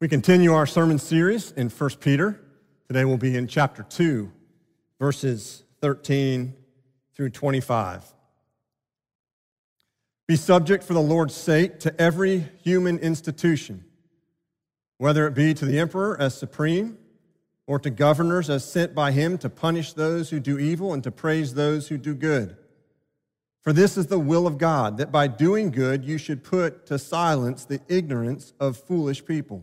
We continue our sermon series in 1 Peter. Today we'll be in chapter 2, verses 13 through 25. Be subject for the Lord's sake to every human institution, whether it be to the emperor as supreme, or to governors as sent by him to punish those who do evil and to praise those who do good. For this is the will of God, that by doing good you should put to silence the ignorance of foolish people.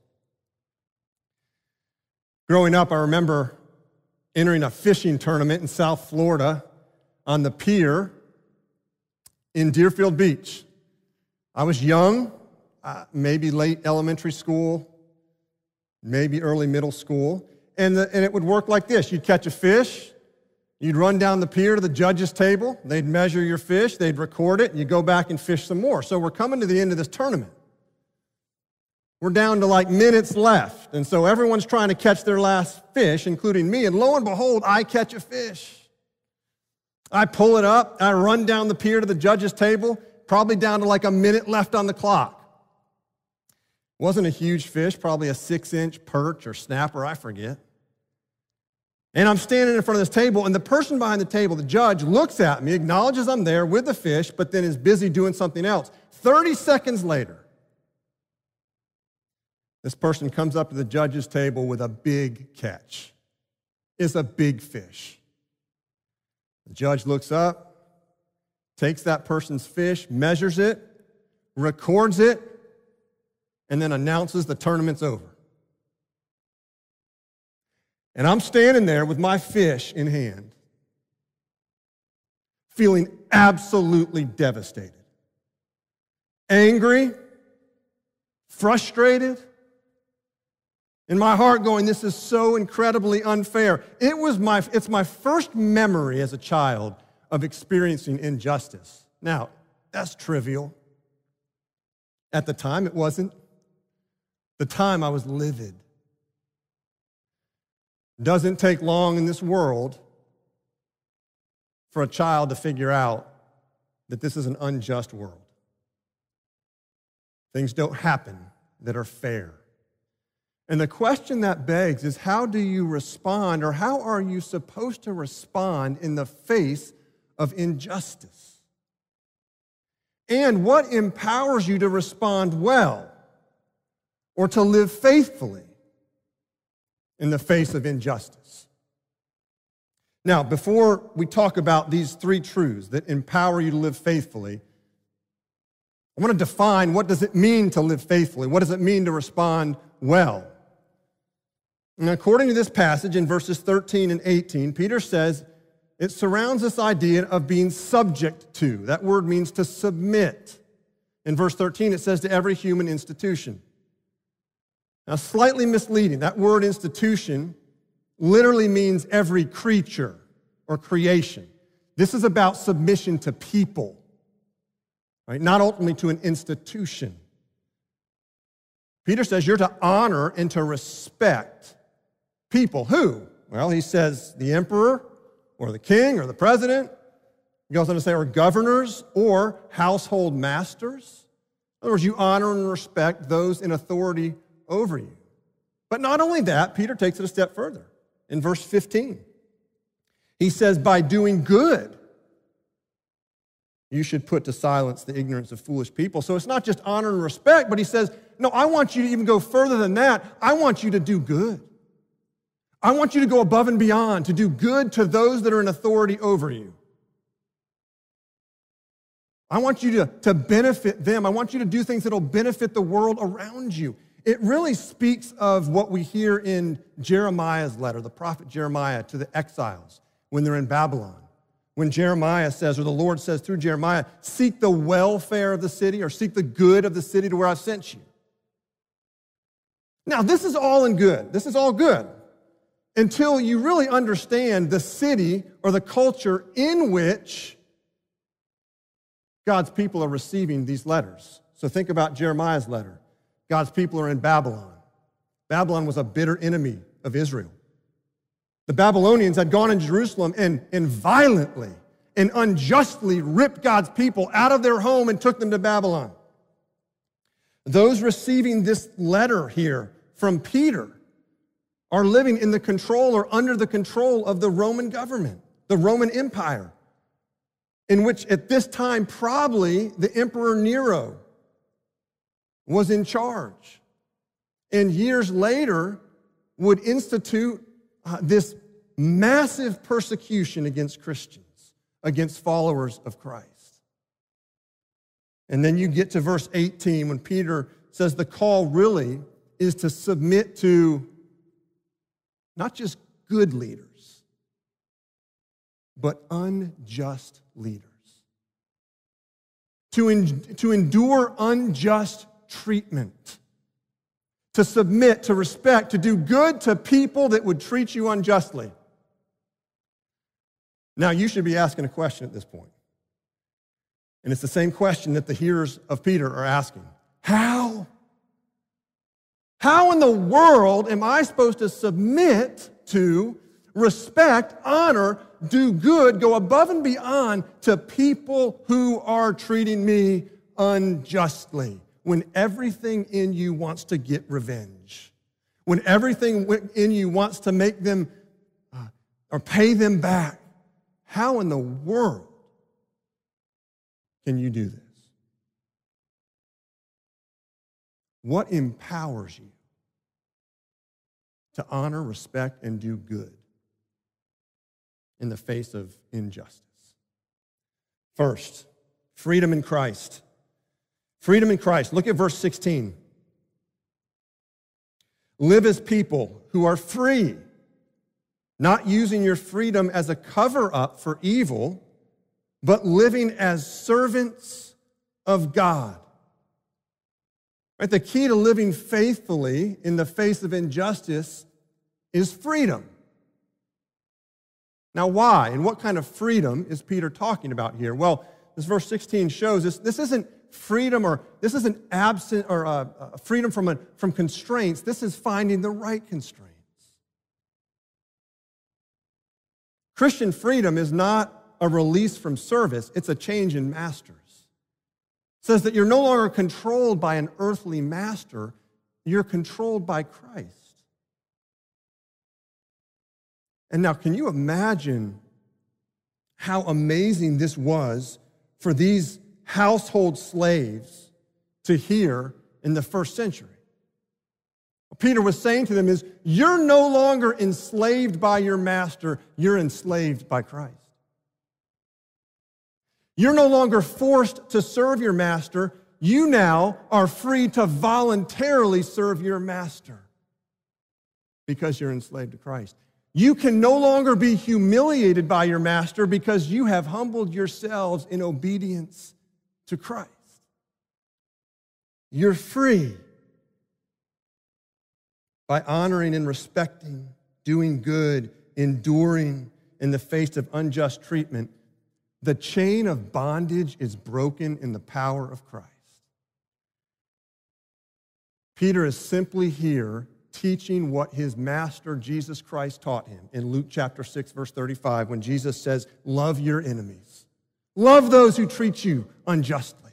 Growing up, I remember entering a fishing tournament in South Florida on the pier in Deerfield Beach. I was young, uh, maybe late elementary school, maybe early middle school, and, the, and it would work like this you'd catch a fish, You'd run down the pier to the judge's table, they'd measure your fish, they'd record it, and you go back and fish some more. So we're coming to the end of this tournament. We're down to like minutes left. And so everyone's trying to catch their last fish, including me. And lo and behold, I catch a fish. I pull it up, I run down the pier to the judge's table, probably down to like a minute left on the clock. Wasn't a huge fish, probably a six inch perch or snapper, I forget. And I'm standing in front of this table, and the person behind the table, the judge, looks at me, acknowledges I'm there with the fish, but then is busy doing something else. 30 seconds later, this person comes up to the judge's table with a big catch. It's a big fish. The judge looks up, takes that person's fish, measures it, records it, and then announces the tournament's over. And I'm standing there with my fish in hand, feeling absolutely devastated, angry, frustrated. In my heart, going, This is so incredibly unfair. It was my, it's my first memory as a child of experiencing injustice. Now, that's trivial. At the time, it wasn't. The time I was livid doesn't take long in this world for a child to figure out that this is an unjust world. Things don't happen that are fair. And the question that begs is how do you respond, or how are you supposed to respond in the face of injustice? And what empowers you to respond well or to live faithfully? in the face of injustice. Now, before we talk about these three truths that empower you to live faithfully, I want to define what does it mean to live faithfully? What does it mean to respond well? And according to this passage in verses 13 and 18, Peter says it surrounds this idea of being subject to. That word means to submit. In verse 13, it says to every human institution. Now, slightly misleading. That word institution literally means every creature or creation. This is about submission to people, right? Not ultimately to an institution. Peter says you're to honor and to respect people. Who? Well, he says the emperor or the king or the president. He goes on to say, or governors or household masters. In other words, you honor and respect those in authority over you. But not only that, Peter takes it a step further. In verse 15, he says, by doing good, you should put to silence the ignorance of foolish people. So it's not just honor and respect, but he says, no, I want you to even go further than that. I want you to do good. I want you to go above and beyond, to do good to those that are in authority over you. I want you to, to benefit them. I want you to do things that will benefit the world around you. It really speaks of what we hear in Jeremiah's letter, the prophet Jeremiah to the exiles when they're in Babylon when Jeremiah says, or the Lord says through Jeremiah, seek the welfare of the city or seek the good of the city to where I've sent you. Now, this is all in good. This is all good until you really understand the city or the culture in which God's people are receiving these letters. So think about Jeremiah's letter. God's people are in Babylon. Babylon was a bitter enemy of Israel. The Babylonians had gone in Jerusalem and, and violently and unjustly ripped God's people out of their home and took them to Babylon. Those receiving this letter here from Peter are living in the control or under the control of the Roman government, the Roman Empire, in which at this time probably the Emperor Nero was in charge. And years later would institute uh, this massive persecution against Christians, against followers of Christ. And then you get to verse 18 when Peter says the call really is to submit to not just good leaders, but unjust leaders. To, en- to endure unjust treatment to submit, to respect, to do good to people that would treat you unjustly. Now, you should be asking a question at this point. And it's the same question that the hearers of Peter are asking How? How in the world am I supposed to submit to, respect, honor, do good, go above and beyond to people who are treating me unjustly? when everything in you wants to get revenge, when everything in you wants to make them uh, or pay them back, how in the world can you do this? What empowers you to honor, respect, and do good in the face of injustice? First, freedom in Christ. Freedom in Christ. Look at verse 16. Live as people who are free, not using your freedom as a cover up for evil, but living as servants of God. Right? The key to living faithfully in the face of injustice is freedom. Now, why? And what kind of freedom is Peter talking about here? Well, this verse 16 shows us this isn't freedom or this isn't absent or uh, uh, freedom from, a, from constraints. This is finding the right constraints. Christian freedom is not a release from service, it's a change in masters. Says that you're no longer controlled by an earthly master, you're controlled by Christ. And now, can you imagine how amazing this was for these household slaves to hear in the first century. What Peter was saying to them is, You're no longer enslaved by your master, you're enslaved by Christ. You're no longer forced to serve your master, you now are free to voluntarily serve your master because you're enslaved to Christ. You can no longer be humiliated by your master because you have humbled yourselves in obedience to Christ. You're free by honoring and respecting, doing good, enduring in the face of unjust treatment. The chain of bondage is broken in the power of Christ. Peter is simply here teaching what his master Jesus Christ taught him in Luke chapter 6, verse 35, when Jesus says, Love your enemies, love those who treat you unjustly,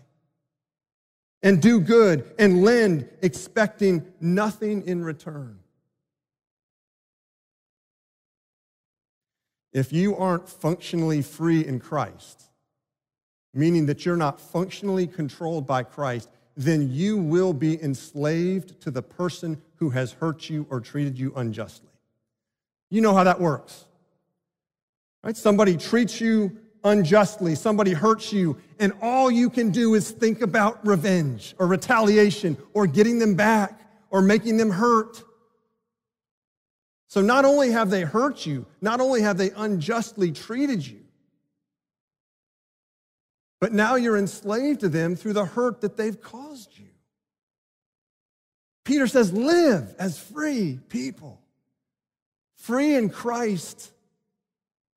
and do good and lend, expecting nothing in return. If you aren't functionally free in Christ, meaning that you're not functionally controlled by Christ, then you will be enslaved to the person who has hurt you or treated you unjustly. You know how that works. Right? Somebody treats you unjustly, somebody hurts you, and all you can do is think about revenge or retaliation or getting them back or making them hurt. So not only have they hurt you, not only have they unjustly treated you, but now you're enslaved to them through the hurt that they've caused you. Peter says, live as free people. Free in Christ,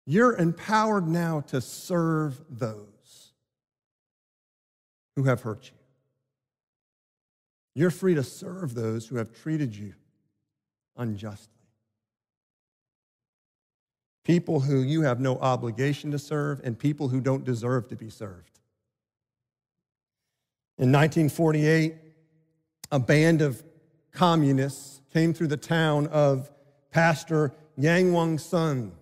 you're empowered now to serve those who have hurt you. You're free to serve those who have treated you unjustly. People who you have no obligation to serve, and people who don't deserve to be served. In 1948, a band of communists came through the town of Pastor Yang Wang Sun.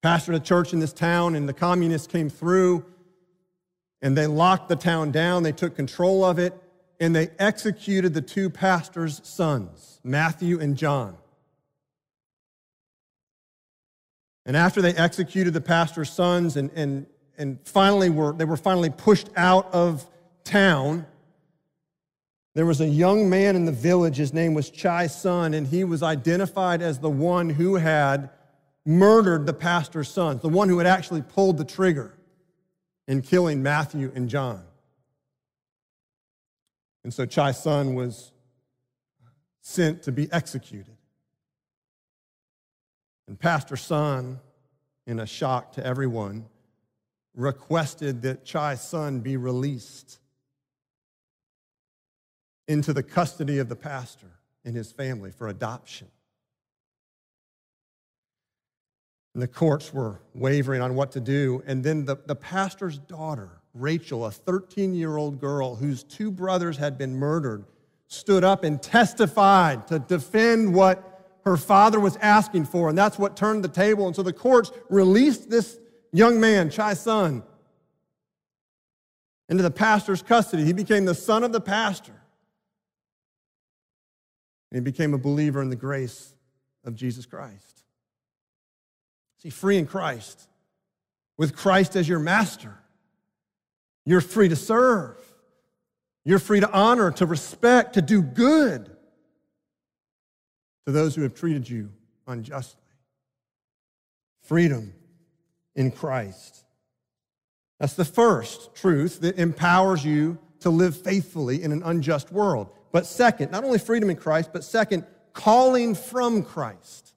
Pastored a church in this town, and the communists came through and they locked the town down. They took control of it and they executed the two pastors' sons, Matthew and John. And after they executed the pastor's sons and, and, and finally were, they were finally pushed out of town, there was a young man in the village. His name was Chai Sun, and he was identified as the one who had murdered the pastor's sons, the one who had actually pulled the trigger in killing Matthew and John. And so Chai Sun was sent to be executed. And Pastor Sun, in a shock to everyone, requested that Chai Sun be released into the custody of the pastor and his family for adoption. And the courts were wavering on what to do. And then the, the pastor's daughter, Rachel, a 13 year old girl whose two brothers had been murdered, stood up and testified to defend what her father was asking for. And that's what turned the table. And so the courts released this young man, Chai Sun, into the pastor's custody. He became the son of the pastor. And he became a believer in the grace of Jesus Christ. See, free in Christ, with Christ as your master, you're free to serve. You're free to honor, to respect, to do good to those who have treated you unjustly. Freedom in Christ. That's the first truth that empowers you to live faithfully in an unjust world. But second, not only freedom in Christ, but second, calling from Christ.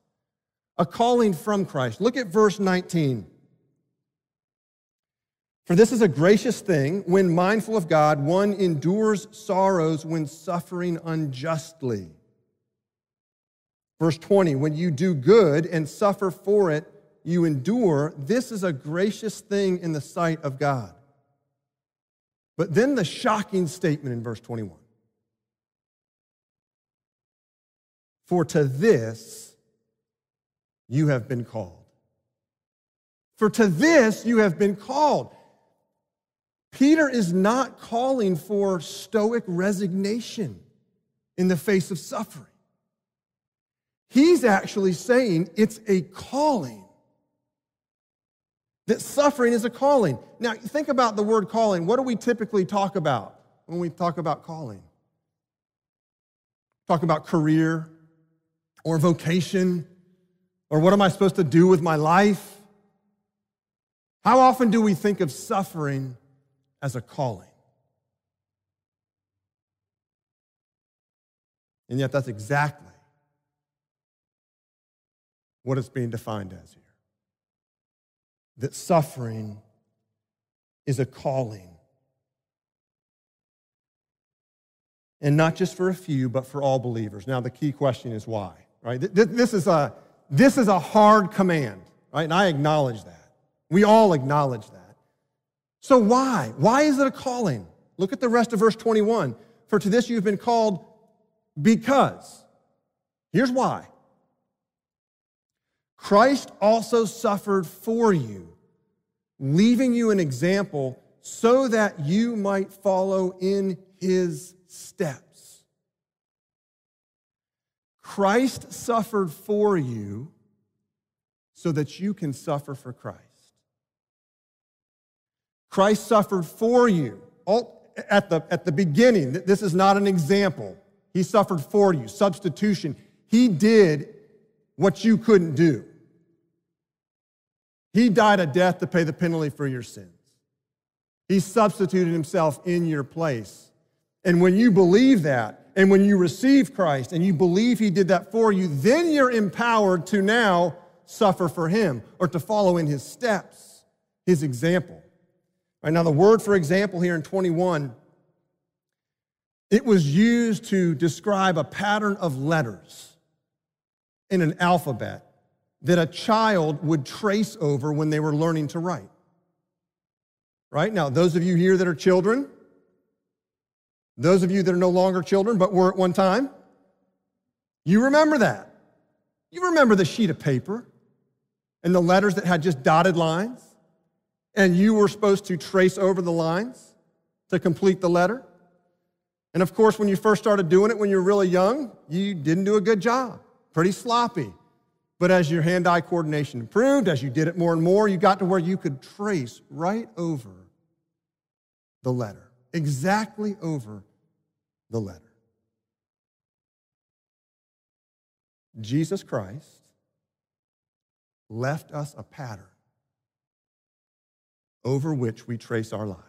A calling from Christ. Look at verse 19. For this is a gracious thing when mindful of God, one endures sorrows when suffering unjustly. Verse 20, when you do good and suffer for it, you endure. This is a gracious thing in the sight of God. But then the shocking statement in verse 21 For to this you have been called. For to this you have been called. Peter is not calling for stoic resignation in the face of suffering. He's actually saying it's a calling. That suffering is a calling. Now, think about the word calling. What do we typically talk about when we talk about calling? Talk about career, or vocation or what am I supposed to do with my life? How often do we think of suffering as a calling? And yet, that's exactly what it's being defined as here that suffering is a calling. and not just for a few, but for all believers. Now, the key question is why, right? This is a, this is a hard command, right? And I acknowledge that. We all acknowledge that. So, why? Why is it a calling? Look at the rest of verse 21. For to this you've been called because. Here's why Christ also suffered for you, leaving you an example so that you might follow in his steps. Christ suffered for you so that you can suffer for Christ. Christ suffered for you. At the, at the beginning, this is not an example. He suffered for you, substitution. He did what you couldn't do. He died a death to pay the penalty for your sins. He substituted himself in your place. And when you believe that, and when you receive Christ and you believe he did that for you, then you're empowered to now suffer for him or to follow in his steps, his example. Right now, the word for example here in 21, it was used to describe a pattern of letters in an alphabet that a child would trace over when they were learning to write. Right now, those of you here that are children, those of you that are no longer children but were at one time, you remember that. You remember the sheet of paper and the letters that had just dotted lines, and you were supposed to trace over the lines to complete the letter. And of course, when you first started doing it when you were really young, you didn't do a good job, pretty sloppy. But as your hand eye coordination improved, as you did it more and more, you got to where you could trace right over the letter, exactly over the letter. Jesus Christ left us a pattern over which we trace our lives.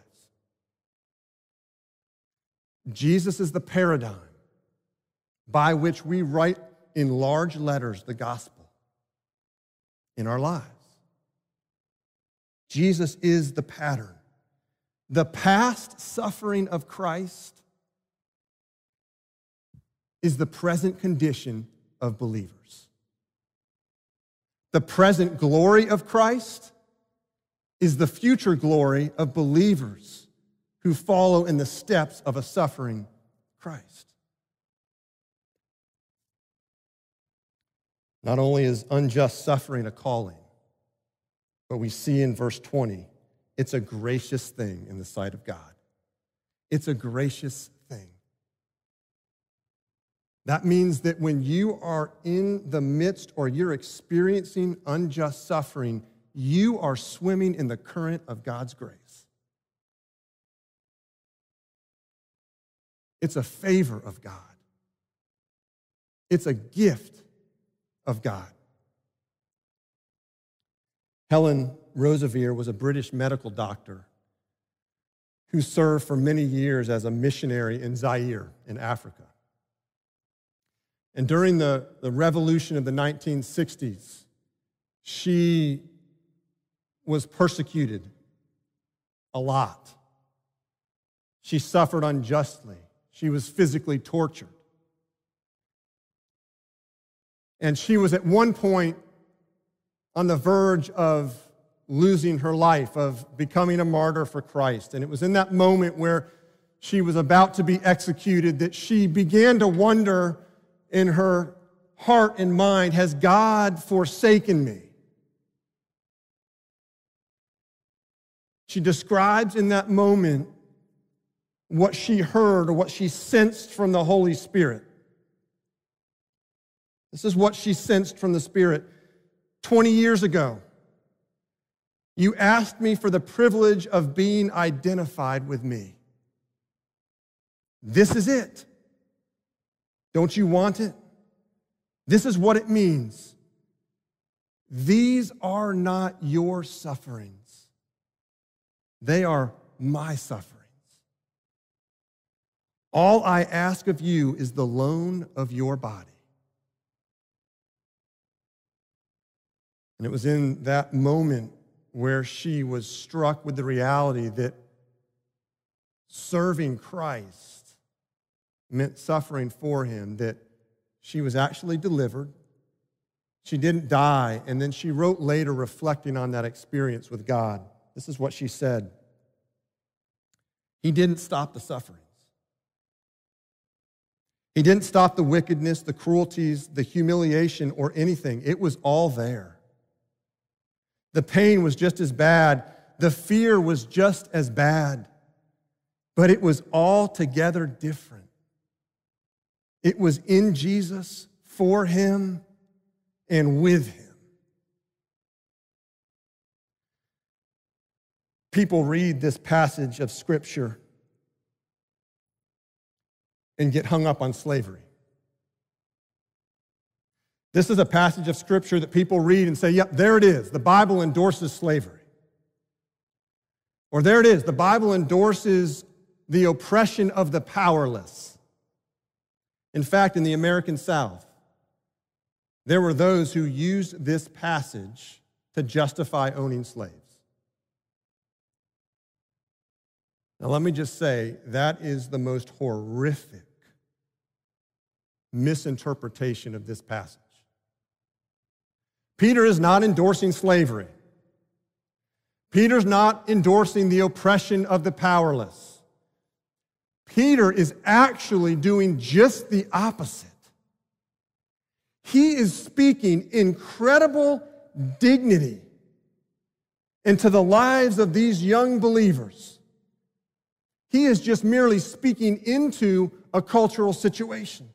Jesus is the paradigm by which we write in large letters the gospel in our lives. Jesus is the pattern. The past suffering of Christ is the present condition of believers. The present glory of Christ is the future glory of believers who follow in the steps of a suffering Christ. Not only is unjust suffering a calling, but we see in verse 20, it's a gracious thing in the sight of God. It's a gracious thing. That means that when you are in the midst or you're experiencing unjust suffering, you are swimming in the current of God's grace. It's a favor of God, it's a gift of God. Helen Roseveare was a British medical doctor who served for many years as a missionary in Zaire in Africa. And during the, the revolution of the 1960s, she was persecuted a lot. She suffered unjustly. She was physically tortured. And she was at one point on the verge of losing her life, of becoming a martyr for Christ. And it was in that moment where she was about to be executed that she began to wonder in her heart and mind Has God forsaken me? She describes in that moment what she heard or what she sensed from the Holy Spirit. This is what she sensed from the Spirit 20 years ago. You asked me for the privilege of being identified with me. This is it. Don't you want it? This is what it means. These are not your sufferings, they are my sufferings. All I ask of you is the loan of your body. And it was in that moment where she was struck with the reality that serving Christ meant suffering for him, that she was actually delivered. She didn't die. And then she wrote later, reflecting on that experience with God. This is what she said He didn't stop the sufferings, He didn't stop the wickedness, the cruelties, the humiliation, or anything. It was all there. The pain was just as bad, the fear was just as bad, but it was altogether different. It was in Jesus, for Him, and with Him. People read this passage of Scripture and get hung up on slavery. This is a passage of Scripture that people read and say, yep, there it is. The Bible endorses slavery. Or there it is. The Bible endorses the oppression of the powerless. In fact, in the American South, there were those who used this passage to justify owning slaves. Now, let me just say that is the most horrific misinterpretation of this passage. Peter is not endorsing slavery. Peter's not endorsing the oppression of the powerless. Peter is actually doing just the opposite. He is speaking incredible dignity into the lives of these young believers. He is just merely speaking into a cultural situation.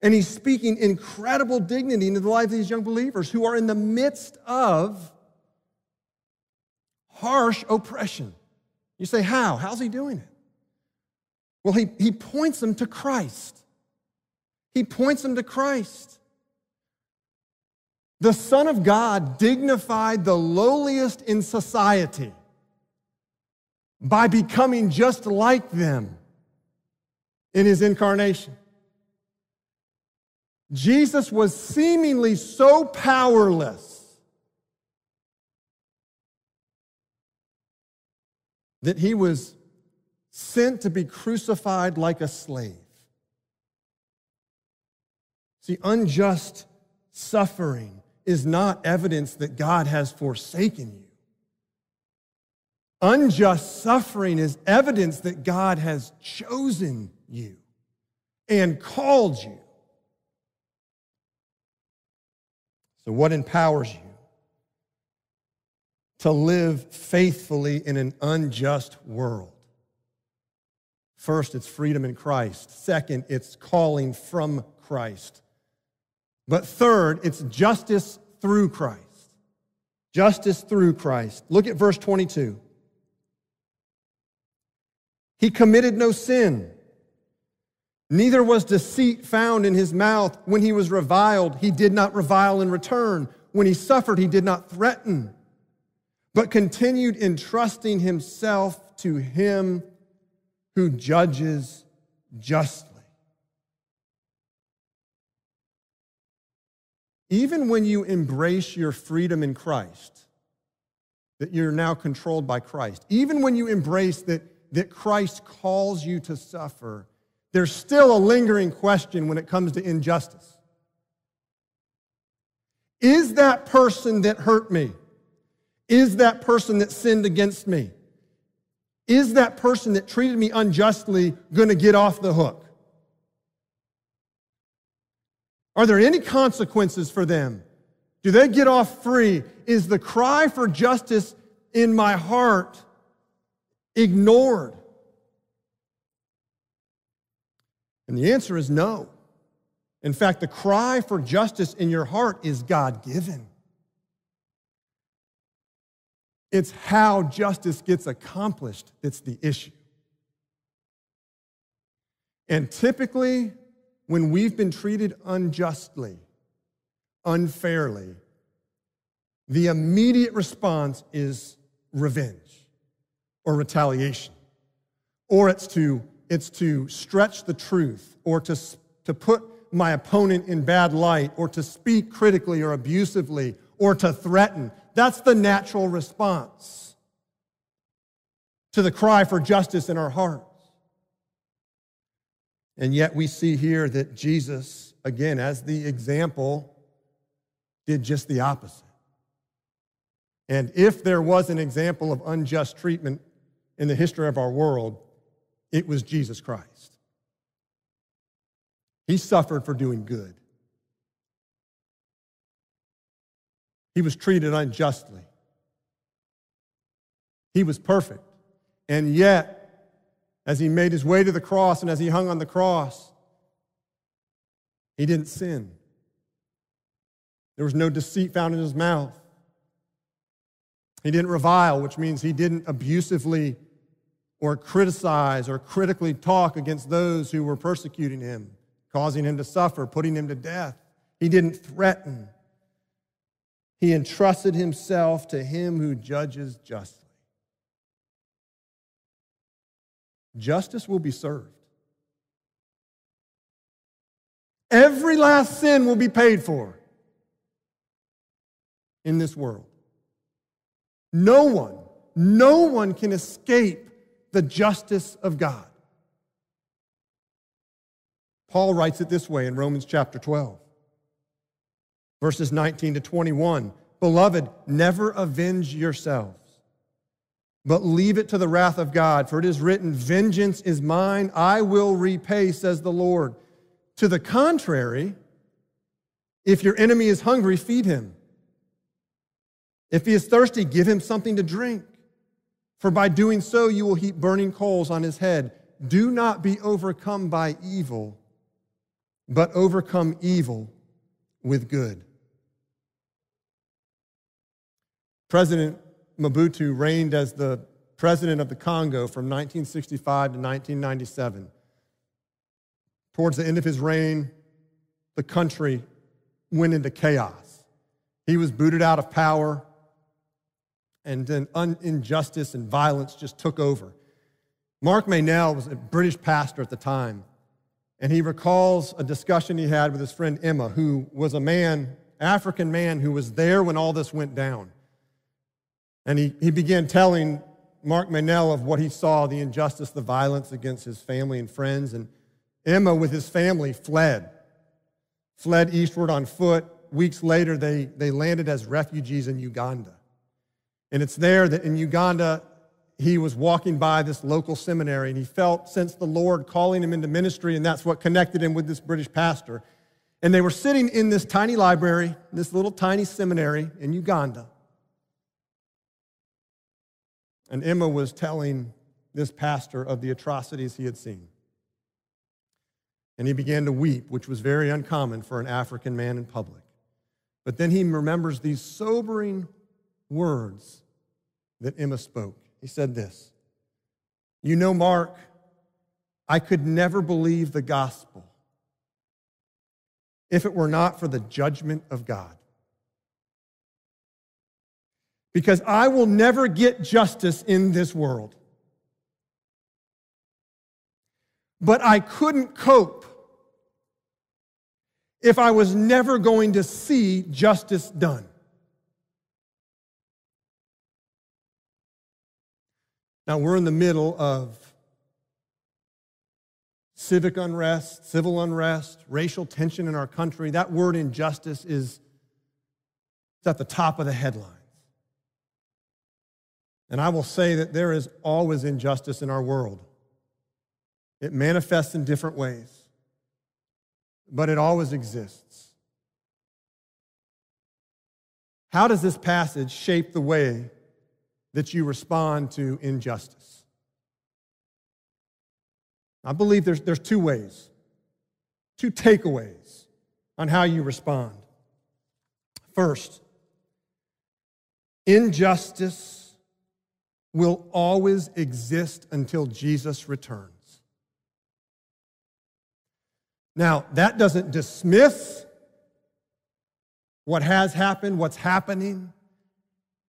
And he's speaking incredible dignity into the lives of these young believers who are in the midst of harsh oppression. You say, How? How's he doing it? Well, he, he points them to Christ. He points them to Christ. The Son of God dignified the lowliest in society by becoming just like them in his incarnation. Jesus was seemingly so powerless that he was sent to be crucified like a slave. See, unjust suffering is not evidence that God has forsaken you. Unjust suffering is evidence that God has chosen you and called you. So, what empowers you to live faithfully in an unjust world? First, it's freedom in Christ. Second, it's calling from Christ. But third, it's justice through Christ. Justice through Christ. Look at verse 22. He committed no sin. Neither was deceit found in his mouth. When he was reviled, he did not revile in return. When he suffered, he did not threaten, but continued entrusting himself to him who judges justly. Even when you embrace your freedom in Christ, that you're now controlled by Christ, even when you embrace that, that Christ calls you to suffer, there's still a lingering question when it comes to injustice. Is that person that hurt me? Is that person that sinned against me? Is that person that treated me unjustly going to get off the hook? Are there any consequences for them? Do they get off free? Is the cry for justice in my heart ignored? And the answer is no. In fact, the cry for justice in your heart is God given. It's how justice gets accomplished that's the issue. And typically, when we've been treated unjustly, unfairly, the immediate response is revenge or retaliation, or it's to it's to stretch the truth or to, to put my opponent in bad light or to speak critically or abusively or to threaten. That's the natural response to the cry for justice in our hearts. And yet we see here that Jesus, again, as the example, did just the opposite. And if there was an example of unjust treatment in the history of our world, it was Jesus Christ. He suffered for doing good. He was treated unjustly. He was perfect. And yet, as he made his way to the cross and as he hung on the cross, he didn't sin. There was no deceit found in his mouth. He didn't revile, which means he didn't abusively or criticize or critically talk against those who were persecuting him, causing him to suffer, putting him to death. He didn't threaten. He entrusted himself to him who judges justly. Justice will be served. Every last sin will be paid for in this world. No one, no one can escape the justice of God. Paul writes it this way in Romans chapter 12, verses 19 to 21. Beloved, never avenge yourselves, but leave it to the wrath of God, for it is written, Vengeance is mine, I will repay, says the Lord. To the contrary, if your enemy is hungry, feed him. If he is thirsty, give him something to drink. For by doing so, you will heap burning coals on his head. Do not be overcome by evil, but overcome evil with good. President Mobutu reigned as the president of the Congo from 1965 to 1997. Towards the end of his reign, the country went into chaos. He was booted out of power and then injustice and violence just took over. Mark Meynell was a British pastor at the time, and he recalls a discussion he had with his friend Emma, who was a man, African man, who was there when all this went down. And he, he began telling Mark Meynell of what he saw the injustice, the violence against his family and friends. And Emma, with his family, fled, fled eastward on foot. Weeks later, they, they landed as refugees in Uganda. And it's there that in Uganda, he was walking by this local seminary and he felt, since the Lord calling him into ministry, and that's what connected him with this British pastor. And they were sitting in this tiny library, this little tiny seminary in Uganda. And Emma was telling this pastor of the atrocities he had seen. And he began to weep, which was very uncommon for an African man in public. But then he remembers these sobering words that Emma spoke. He said this You know, Mark, I could never believe the gospel if it were not for the judgment of God. Because I will never get justice in this world. But I couldn't cope if I was never going to see justice done. Now, we're in the middle of civic unrest, civil unrest, racial tension in our country. That word injustice is at the top of the headlines. And I will say that there is always injustice in our world. It manifests in different ways, but it always exists. How does this passage shape the way that you respond to injustice. I believe there's, there's two ways, two takeaways on how you respond. First, injustice will always exist until Jesus returns. Now, that doesn't dismiss what has happened, what's happening.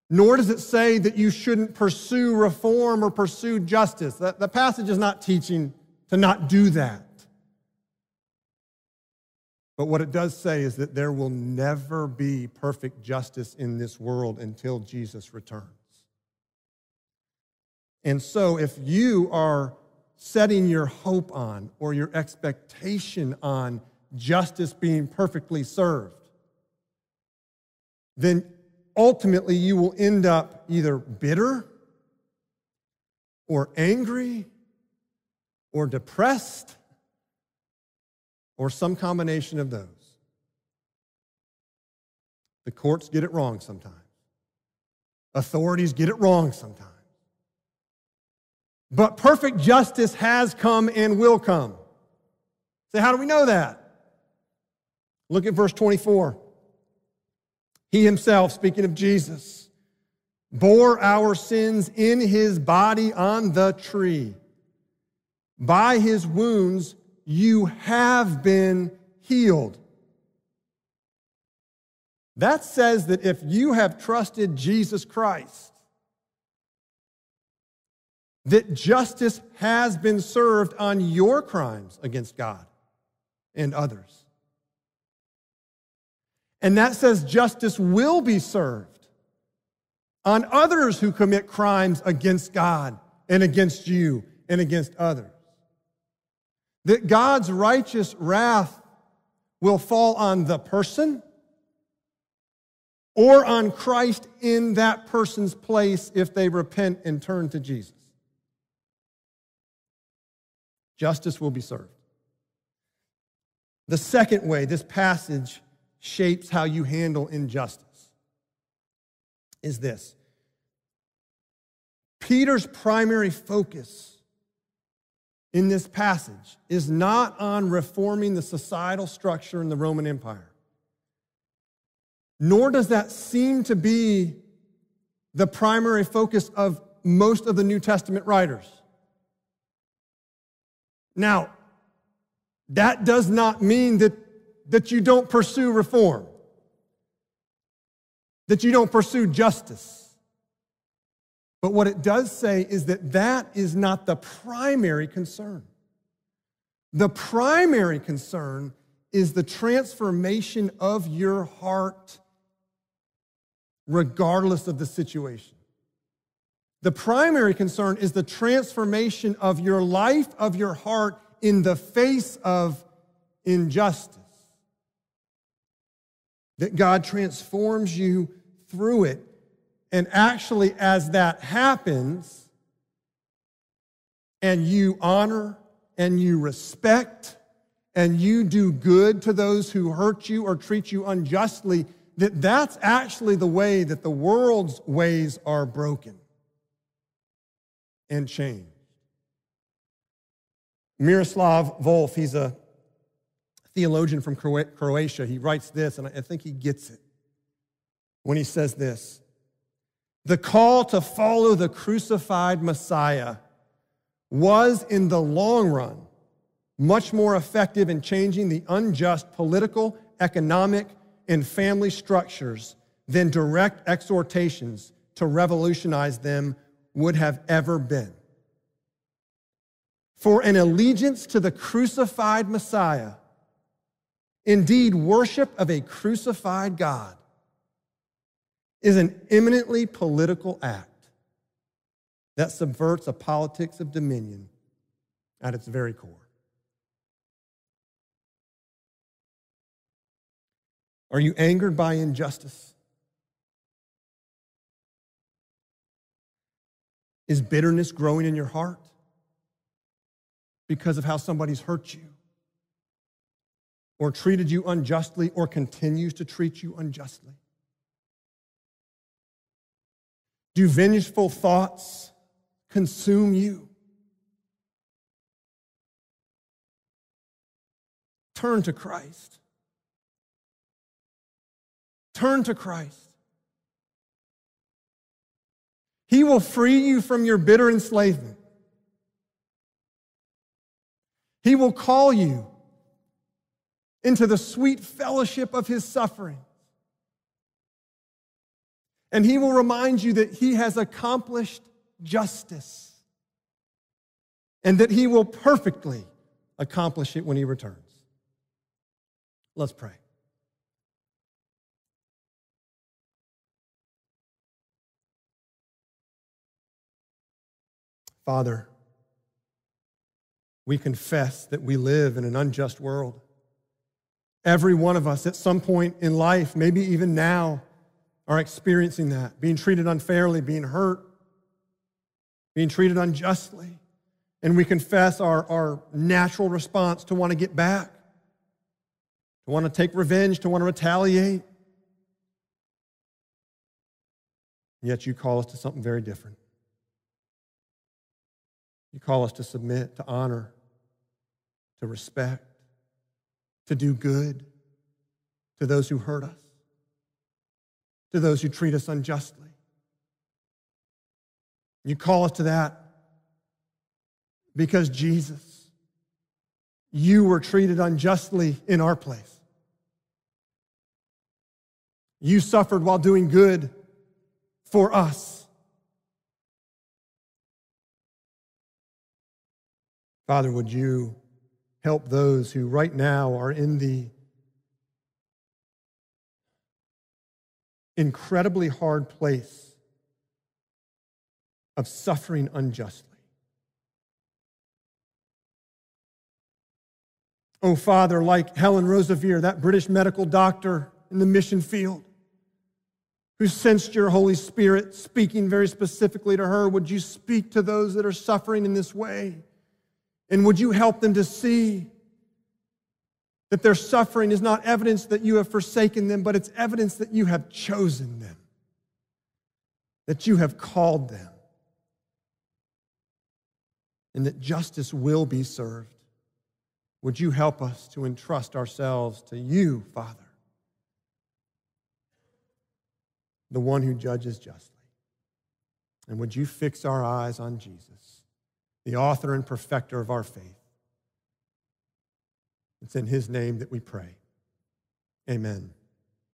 Nor does it say that you shouldn't pursue reform or pursue justice. The, passage is not teaching to not do that. But what it does say is that there will never be perfect justice in this world until Jesus returns. And so, if you are setting your hope on or your expectation on justice being perfectly served, then ultimately you will end up either bitter or angry or depressed or some combination of those. The courts get it wrong sometimes. Authorities get it wrong sometimes. But perfect justice has come and will come. So, how do we know that? Look at verse 24. He himself, speaking of Jesus, bore our sins in his body on the tree. By his wounds, you have been healed. That says that if you have trusted Jesus Christ, that justice has been served on your crimes against God and others. And that says justice will be served on others who commit crimes against God and against you and against others. That God's righteous wrath will fall on the person or on Christ in that person's place if they repent and turn to Jesus. Justice will be served. The second way this passage shapes how you handle injustice is this Peter's primary focus in this passage is not on reforming the societal structure in the Roman Empire, nor does that seem to be the primary focus of most of the New Testament writers. Now, that does not mean that, that you don't pursue reform, that you don't pursue justice. But what it does say is that that is not the primary concern. The primary concern is the transformation of your heart, regardless of the situation. The primary concern is the transformation of your life, of your heart, in the face of injustice. That God transforms you through it and actually, as that happens, and you honor and you respect and you do good to those who hurt you or treat you unjustly, that that's actually the way that the world's ways are broken and changed. Miroslav Volf, he's a theologian from Croatia. He writes this, and I think he gets it when he says this the call to follow the crucified Messiah was, in the long run, much more effective in changing the unjust political, economic, and family structures than direct exhortations to revolutionize them would have ever been. For an allegiance to the crucified Messiah, indeed, worship of a crucified God, is an eminently political act that subverts a politics of dominion at its very core. Are you angered by injustice? Is bitterness growing in your heart because of how somebody's hurt you or treated you unjustly or continues to treat you unjustly? Do vengeful thoughts consume you? Turn to Christ. Turn to Christ. He will free you from your bitter enslavement. He will call you into the sweet fellowship of his suffering. And he will remind you that he has accomplished justice and that he will perfectly accomplish it when he returns. Let's pray. Father, we confess that we live in an unjust world. Every one of us at some point in life, maybe even now, are experiencing that, being treated unfairly, being hurt, being treated unjustly. And we confess our, our natural response to want to get back, to want to take revenge, to want to retaliate. Yet you call us to something very different. You call us to submit, to honor, to respect, to do good to those who hurt us, to those who treat us unjustly. You call us to that because Jesus, you were treated unjustly in our place. You suffered while doing good for us. Father, would you help those who right now are in the incredibly hard place of suffering unjustly? Oh, Father, like Helen Roseveare, that British medical doctor in the mission field, who sensed your Holy Spirit speaking very specifically to her, would you speak to those that are suffering in this way? And would you help them to see that their suffering is not evidence that you have forsaken them, but it's evidence that you have chosen them, that you have called them, and that justice will be served? Would you help us to entrust ourselves to you, Father? the one who judges justly. And would you fix our eyes on Jesus, the author and perfecter of our faith? It's in his name that we pray. Amen.